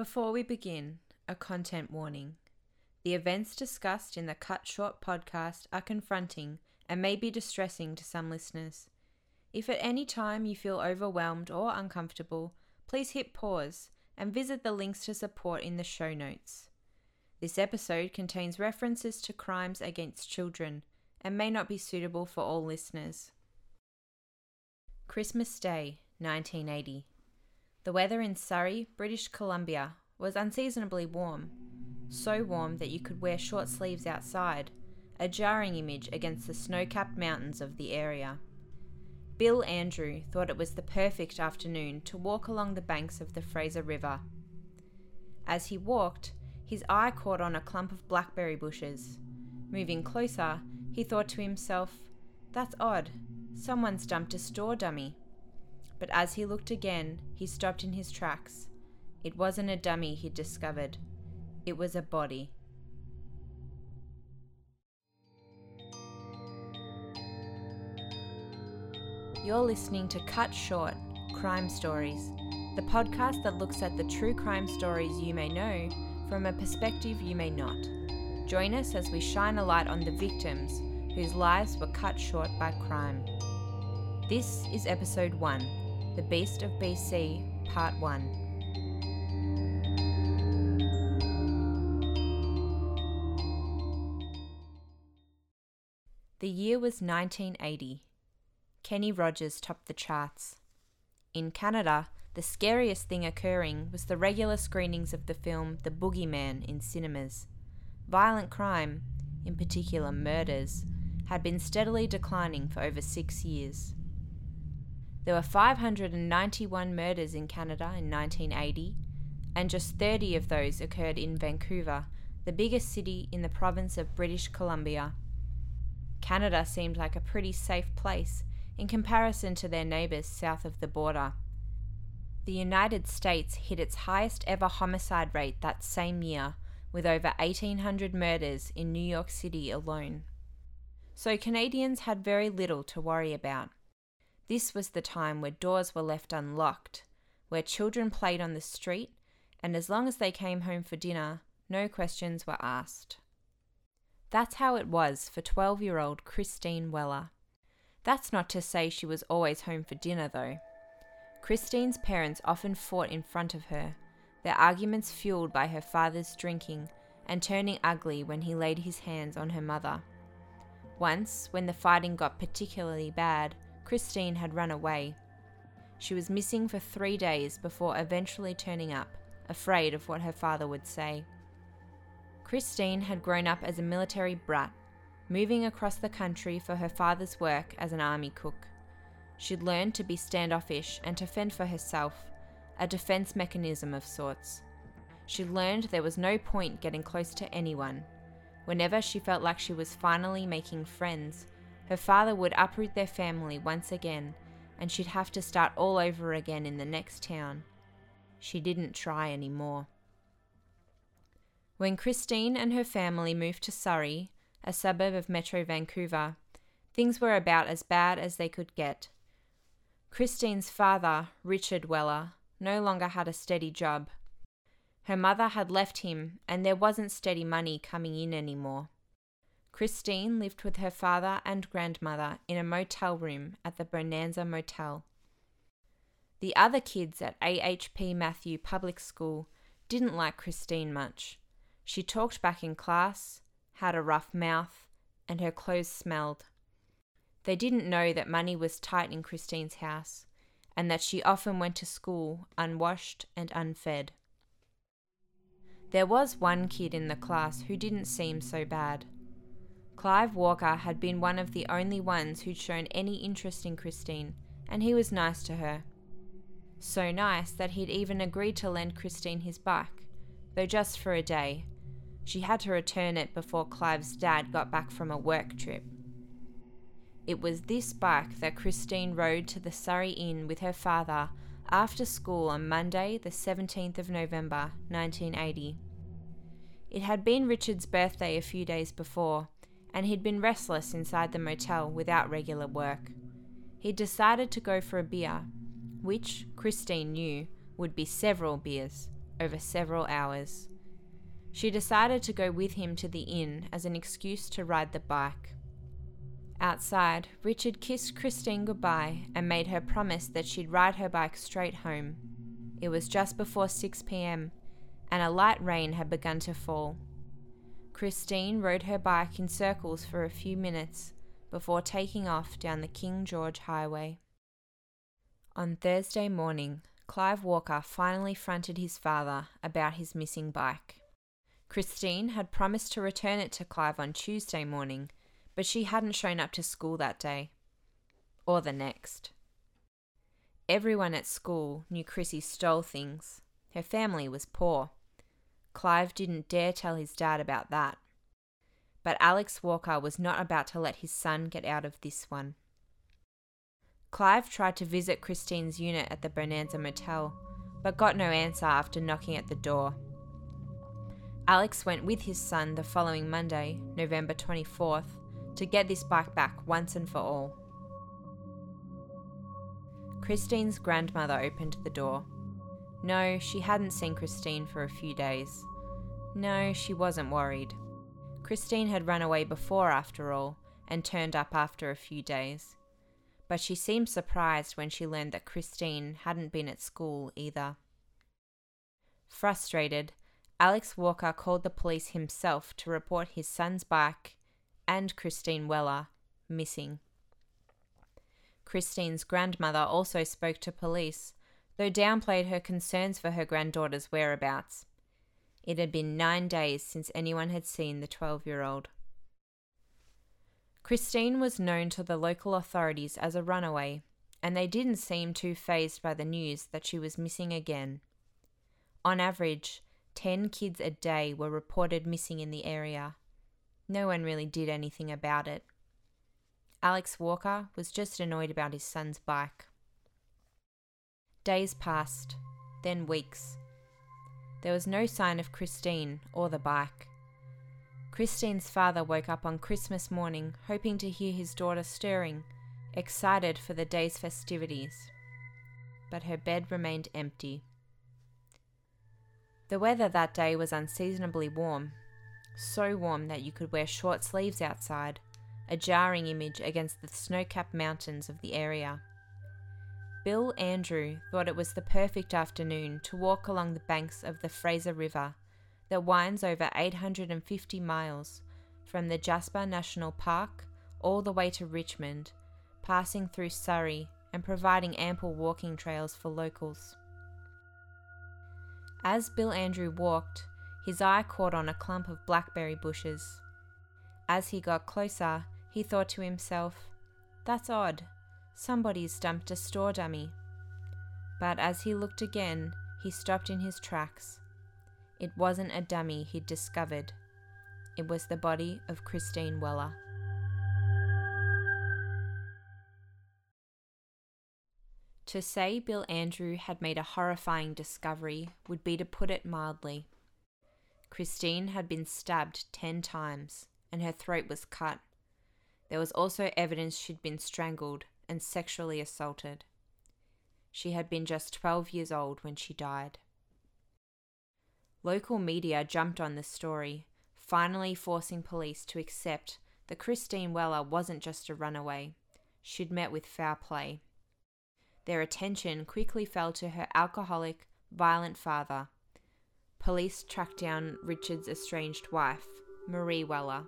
Before we begin, a content warning. The events discussed in the Cut Short podcast are confronting and may be distressing to some listeners. If at any time you feel overwhelmed or uncomfortable, please hit pause and visit the links to support in the show notes. This episode contains references to crimes against children and may not be suitable for all listeners. Christmas Day, 1980. The weather in Surrey, British Columbia, was unseasonably warm, so warm that you could wear short sleeves outside, a jarring image against the snow capped mountains of the area. Bill Andrew thought it was the perfect afternoon to walk along the banks of the Fraser River. As he walked, his eye caught on a clump of blackberry bushes. Moving closer, he thought to himself, That's odd. Someone's dumped a store dummy. But as he looked again, he stopped in his tracks. It wasn't a dummy he'd discovered, it was a body. You're listening to Cut Short Crime Stories, the podcast that looks at the true crime stories you may know from a perspective you may not. Join us as we shine a light on the victims whose lives were cut short by crime. This is episode 1 The Beast of BC, Part 1. The year was 1980. Kenny Rogers topped the charts. In Canada, the scariest thing occurring was the regular screenings of the film The Boogeyman in cinemas. Violent crime, in particular murders, had been steadily declining for over six years. There were 591 murders in Canada in 1980, and just 30 of those occurred in Vancouver, the biggest city in the province of British Columbia. Canada seemed like a pretty safe place in comparison to their neighbours south of the border. The United States hit its highest ever homicide rate that same year, with over 1,800 murders in New York City alone. So Canadians had very little to worry about. This was the time where doors were left unlocked, where children played on the street, and as long as they came home for dinner, no questions were asked. That's how it was for 12 year old Christine Weller. That's not to say she was always home for dinner, though. Christine's parents often fought in front of her, their arguments fueled by her father's drinking and turning ugly when he laid his hands on her mother. Once, when the fighting got particularly bad, Christine had run away. She was missing for three days before eventually turning up, afraid of what her father would say. Christine had grown up as a military brat, moving across the country for her father's work as an army cook. She'd learned to be standoffish and to fend for herself, a defense mechanism of sorts. She learned there was no point getting close to anyone. Whenever she felt like she was finally making friends, her father would uproot their family once again, and she'd have to start all over again in the next town. She didn't try anymore. When Christine and her family moved to Surrey, a suburb of Metro Vancouver, things were about as bad as they could get. Christine's father, Richard Weller, no longer had a steady job. Her mother had left him, and there wasn't steady money coming in anymore. Christine lived with her father and grandmother in a motel room at the Bonanza Motel. The other kids at AHP Matthew Public School didn't like Christine much. She talked back in class, had a rough mouth, and her clothes smelled. They didn't know that money was tight in Christine's house, and that she often went to school unwashed and unfed. There was one kid in the class who didn't seem so bad. Clive Walker had been one of the only ones who'd shown any interest in Christine, and he was nice to her. So nice that he'd even agreed to lend Christine his bike, though just for a day, she had to return it before Clive's dad got back from a work trip. It was this bike that Christine rode to the Surrey Inn with her father after school on Monday, the 17th of November, 1980. It had been Richard's birthday a few days before, and he'd been restless inside the motel without regular work. He decided to go for a beer, which, Christine knew, would be several beers, over several hours. She decided to go with him to the inn as an excuse to ride the bike. Outside, Richard kissed Christine goodbye and made her promise that she'd ride her bike straight home. It was just before 6 pm, and a light rain had begun to fall. Christine rode her bike in circles for a few minutes before taking off down the King George Highway. On Thursday morning, Clive Walker finally fronted his father about his missing bike. Christine had promised to return it to Clive on Tuesday morning, but she hadn't shown up to school that day. Or the next. Everyone at school knew Chrissy stole things. Her family was poor. Clive didn't dare tell his dad about that. But Alex Walker was not about to let his son get out of this one. Clive tried to visit Christine's unit at the Bonanza Motel, but got no answer after knocking at the door. Alex went with his son the following Monday, November 24th, to get this bike back once and for all. Christine's grandmother opened the door. No, she hadn't seen Christine for a few days. No, she wasn't worried. Christine had run away before, after all, and turned up after a few days but she seemed surprised when she learned that Christine hadn't been at school either. Frustrated, Alex Walker called the police himself to report his son's bike and Christine Weller missing. Christine's grandmother also spoke to police, though downplayed her concerns for her granddaughter's whereabouts. It had been nine days since anyone had seen the 12 year old. Christine was known to the local authorities as a runaway, and they didn't seem too fazed by the news that she was missing again. On average, 10 kids a day were reported missing in the area. No one really did anything about it. Alex Walker was just annoyed about his son's bike. Days passed, then weeks. There was no sign of Christine or the bike. Christine's father woke up on Christmas morning hoping to hear his daughter stirring, excited for the day's festivities. But her bed remained empty. The weather that day was unseasonably warm, so warm that you could wear short sleeves outside, a jarring image against the snow capped mountains of the area. Bill Andrew thought it was the perfect afternoon to walk along the banks of the Fraser River that winds over 850 miles from the Jasper National Park all the way to Richmond, passing through Surrey and providing ample walking trails for locals. As Bill Andrew walked, his eye caught on a clump of blackberry bushes. As he got closer, he thought to himself, That's odd. Somebody's dumped a store dummy. But as he looked again, he stopped in his tracks it wasn't a dummy he'd discovered, it was the body of Christine Weller. To say Bill Andrew had made a horrifying discovery would be to put it mildly. Christine had been stabbed ten times, and her throat was cut. There was also evidence she'd been strangled and sexually assaulted. She had been just 12 years old when she died. Local media jumped on the story, finally forcing police to accept that Christine Weller wasn't just a runaway, she'd met with foul play. Their attention quickly fell to her alcoholic, violent father. Police tracked down Richard's estranged wife, Marie Weller.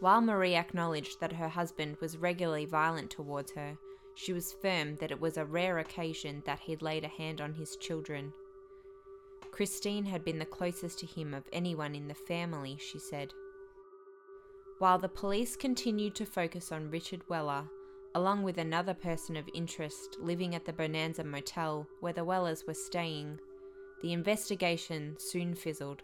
While Marie acknowledged that her husband was regularly violent towards her, she was firm that it was a rare occasion that he'd laid a hand on his children. Christine had been the closest to him of anyone in the family, she said. While the police continued to focus on Richard Weller, along with another person of interest living at the Bonanza Motel where the Wellers were staying, the investigation soon fizzled.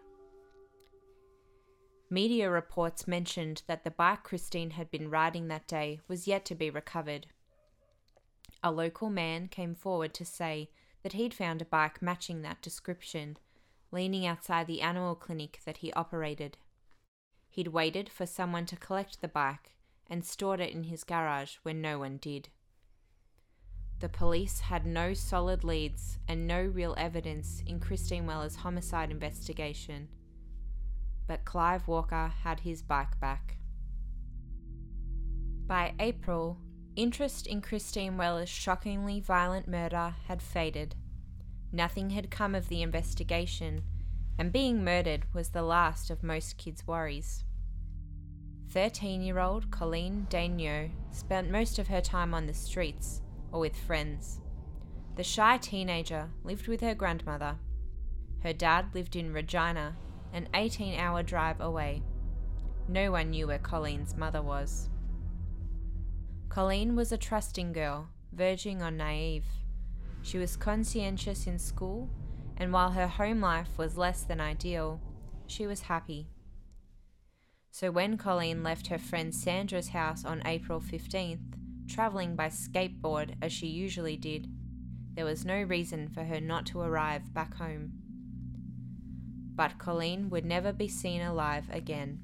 Media reports mentioned that the bike Christine had been riding that day was yet to be recovered. A local man came forward to say that he'd found a bike matching that description, leaning outside the animal clinic that he operated. He'd waited for someone to collect the bike and stored it in his garage when no one did. the police had no solid leads and no real evidence in Christine Weller's homicide investigation. But Clive Walker had his bike back. By April, interest in Christine Weller's shockingly violent murder had faded. Nothing had come of the investigation, and being murdered was the last of most kids' worries. 13 year old Colleen Daigneault spent most of her time on the streets or with friends. The shy teenager lived with her grandmother. Her dad lived in Regina, an 18 hour drive away. No one knew where Colleen's mother was. Colleen was a trusting girl, verging on naive. She was conscientious in school, and while her home life was less than ideal, she was happy. So when Colleen left her friend Sandra's house on April 15th, travelling by skateboard as she usually did, there was no reason for her not to arrive back home. But Colleen would never be seen alive again.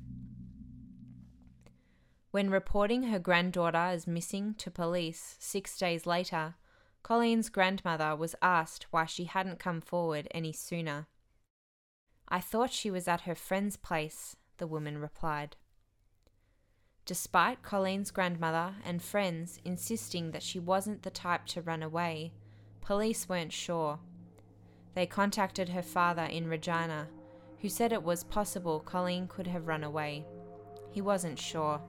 When reporting her granddaughter as missing to police six days later, Colleen's grandmother was asked why she hadn't come forward any sooner. I thought she was at her friend's place, the woman replied. Despite Colleen's grandmother and friends insisting that she wasn't the type to run away, police weren't sure. They contacted her father in Regina, who said it was possible Colleen could have run away. He wasn't sure.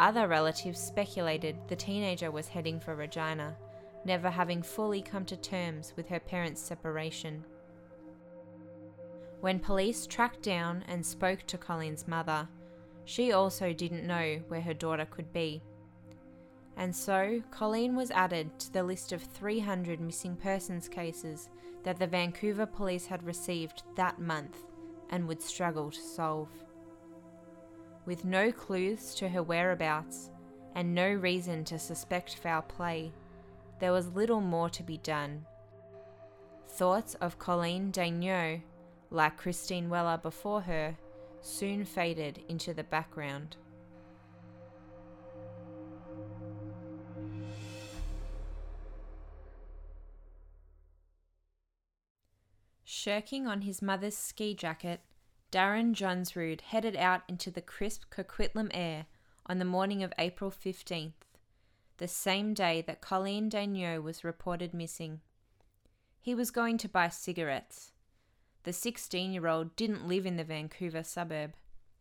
Other relatives speculated the teenager was heading for Regina, never having fully come to terms with her parents' separation. When police tracked down and spoke to Colleen's mother, she also didn't know where her daughter could be. And so, Colleen was added to the list of 300 missing persons cases that the Vancouver police had received that month and would struggle to solve. With no clues to her whereabouts and no reason to suspect foul play, there was little more to be done. Thoughts of Colleen Daigneault like Christine Weller before her, soon faded into the background. Shirking on his mother's ski jacket, Darren Johnsrude headed out into the crisp Coquitlam air on the morning of April 15th, the same day that Colleen Daigneault was reported missing. He was going to buy cigarettes. The 16 year old didn't live in the Vancouver suburb.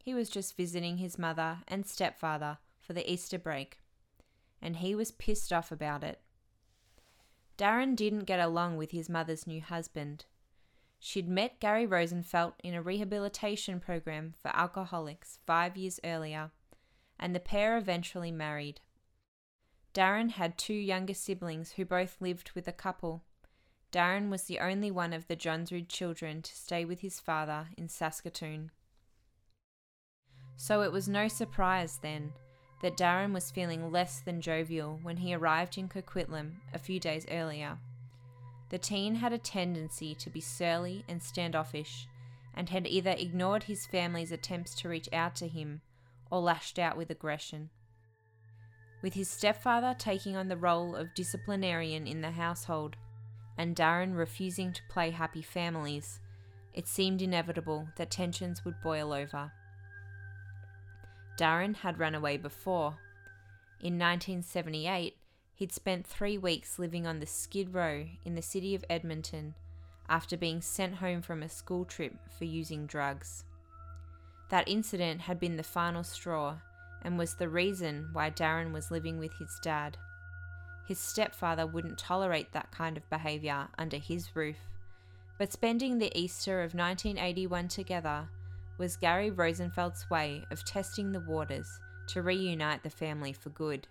He was just visiting his mother and stepfather for the Easter break, and he was pissed off about it. Darren didn't get along with his mother's new husband. She'd met Gary Rosenfeld in a rehabilitation program for alcoholics five years earlier, and the pair eventually married. Darren had two younger siblings who both lived with a couple. Darren was the only one of the Johnsrude children to stay with his father in Saskatoon. So it was no surprise, then, that Darren was feeling less than jovial when he arrived in Coquitlam a few days earlier. The teen had a tendency to be surly and standoffish, and had either ignored his family's attempts to reach out to him or lashed out with aggression. With his stepfather taking on the role of disciplinarian in the household, and Darren refusing to play happy families, it seemed inevitable that tensions would boil over. Darren had run away before. In 1978, he'd spent three weeks living on the Skid Row in the city of Edmonton after being sent home from a school trip for using drugs. That incident had been the final straw and was the reason why Darren was living with his dad. His stepfather wouldn't tolerate that kind of behaviour under his roof. But spending the Easter of 1981 together was Gary Rosenfeld's way of testing the waters to reunite the family for good.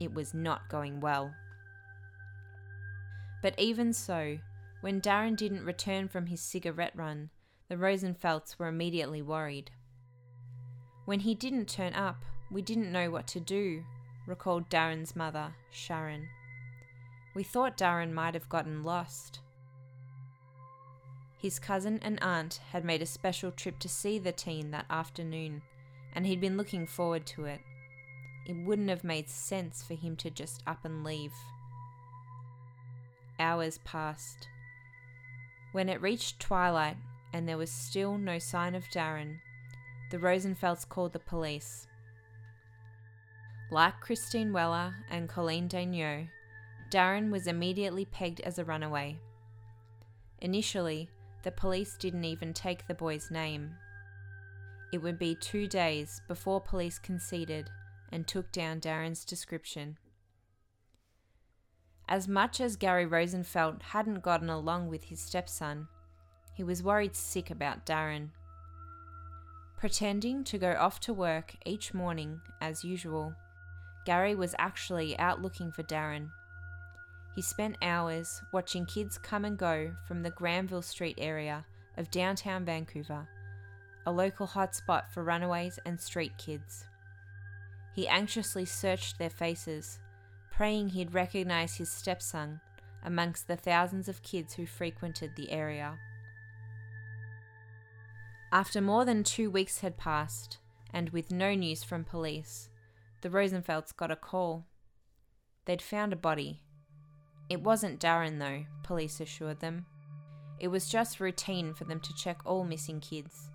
It was not going well. But even so, when Darren didn't return from his cigarette run, the Rosenfelds were immediately worried. When he didn't turn up, we didn't know what to do, recalled Darren's mother, Sharon. We thought Darren might have gotten lost. His cousin and aunt had made a special trip to see the teen that afternoon, and he'd been looking forward to it. It wouldn't have made sense for him to just up and leave. hours passed. When it reached twilight and there was still no sign of Darren, the Rosenfelds called the police. Like Christine Weller and Colleen Daigneault, Darren was immediately pegged as a runaway. Initially, the police didn't even take the boy's name. It would be two days before police conceded and took down Darren's description. As much as Gary Rosenfeld hadn't gotten along with his stepson, he was worried sick about Darren. Pretending to go off to work each morning as usual, Gary was actually out looking for Darren. He spent hours watching kids come and go from the Granville Street area of downtown Vancouver, a local hotspot for runaways and street kids. He anxiously searched their faces, praying he'd recognize his stepson amongst the thousands of kids who frequented the area. After more than two weeks had passed, and with no news from police, the Rosenfelds got a call. They'd found a body. It wasn't Darren, though, police assured them. It was just routine for them to check all missing kids,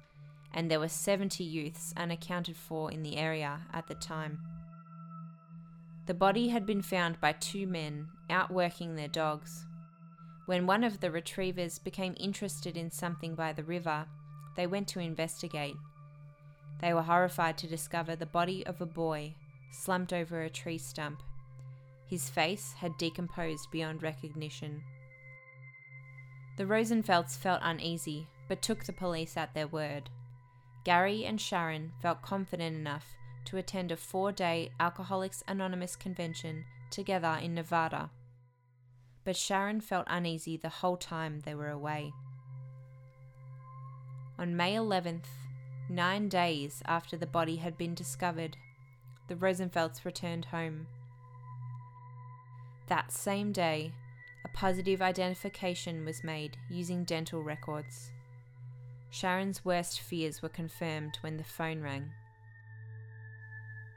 and there were 70 youths unaccounted for in the area at the time. The body had been found by two men out working their dogs. When one of the retrievers became interested in something by the river, they went to investigate. They were horrified to discover the body of a boy slumped over a tree stump. His face had decomposed beyond recognition. The Rosenfelds felt uneasy, but took the police at their word. Gary and Sharon felt confident enough to attend a four day Alcoholics Anonymous convention together in Nevada. But Sharon felt uneasy the whole time they were away. On May 11th, nine days after the body had been discovered, the Rosenfelds returned home. That same day, a positive identification was made using dental records. Sharon's worst fears were confirmed when the phone rang.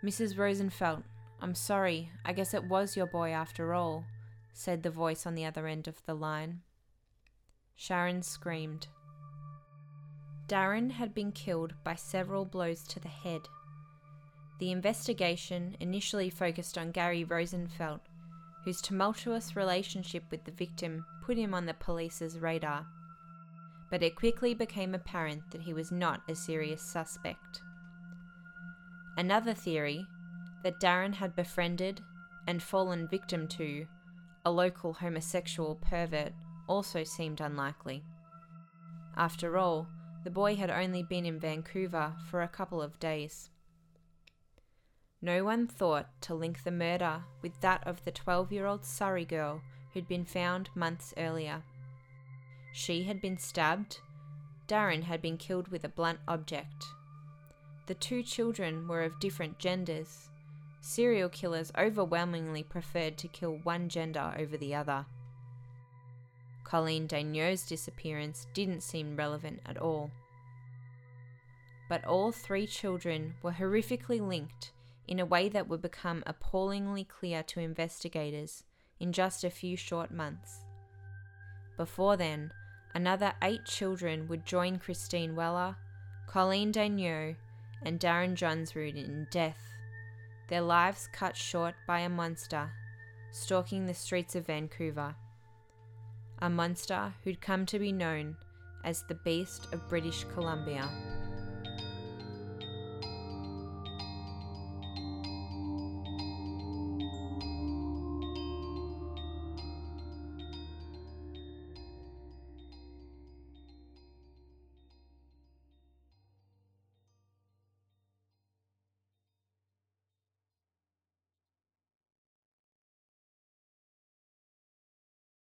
Mrs. Rosenfeld, I'm sorry, I guess it was your boy after all, said the voice on the other end of the line. Sharon screamed. Darren had been killed by several blows to the head. The investigation initially focused on Gary Rosenfeld, whose tumultuous relationship with the victim put him on the police's radar. But it quickly became apparent that he was not a serious suspect. Another theory, that Darren had befriended and fallen victim to a local homosexual pervert, also seemed unlikely. After all, the boy had only been in Vancouver for a couple of days. No one thought to link the murder with that of the 12 year old Surrey girl who'd been found months earlier. She had been stabbed, Darren had been killed with a blunt object. The two children were of different genders. Serial killers overwhelmingly preferred to kill one gender over the other. Colleen Daigneault's disappearance didn't seem relevant at all. But all three children were horrifically linked in a way that would become appallingly clear to investigators in just a few short months. Before then, another eight children would join Christine Weller, Colleen Daigneault, and Darren Johnsrude in death, their lives cut short by a monster stalking the streets of Vancouver. A monster who'd come to be known as the Beast of British Columbia.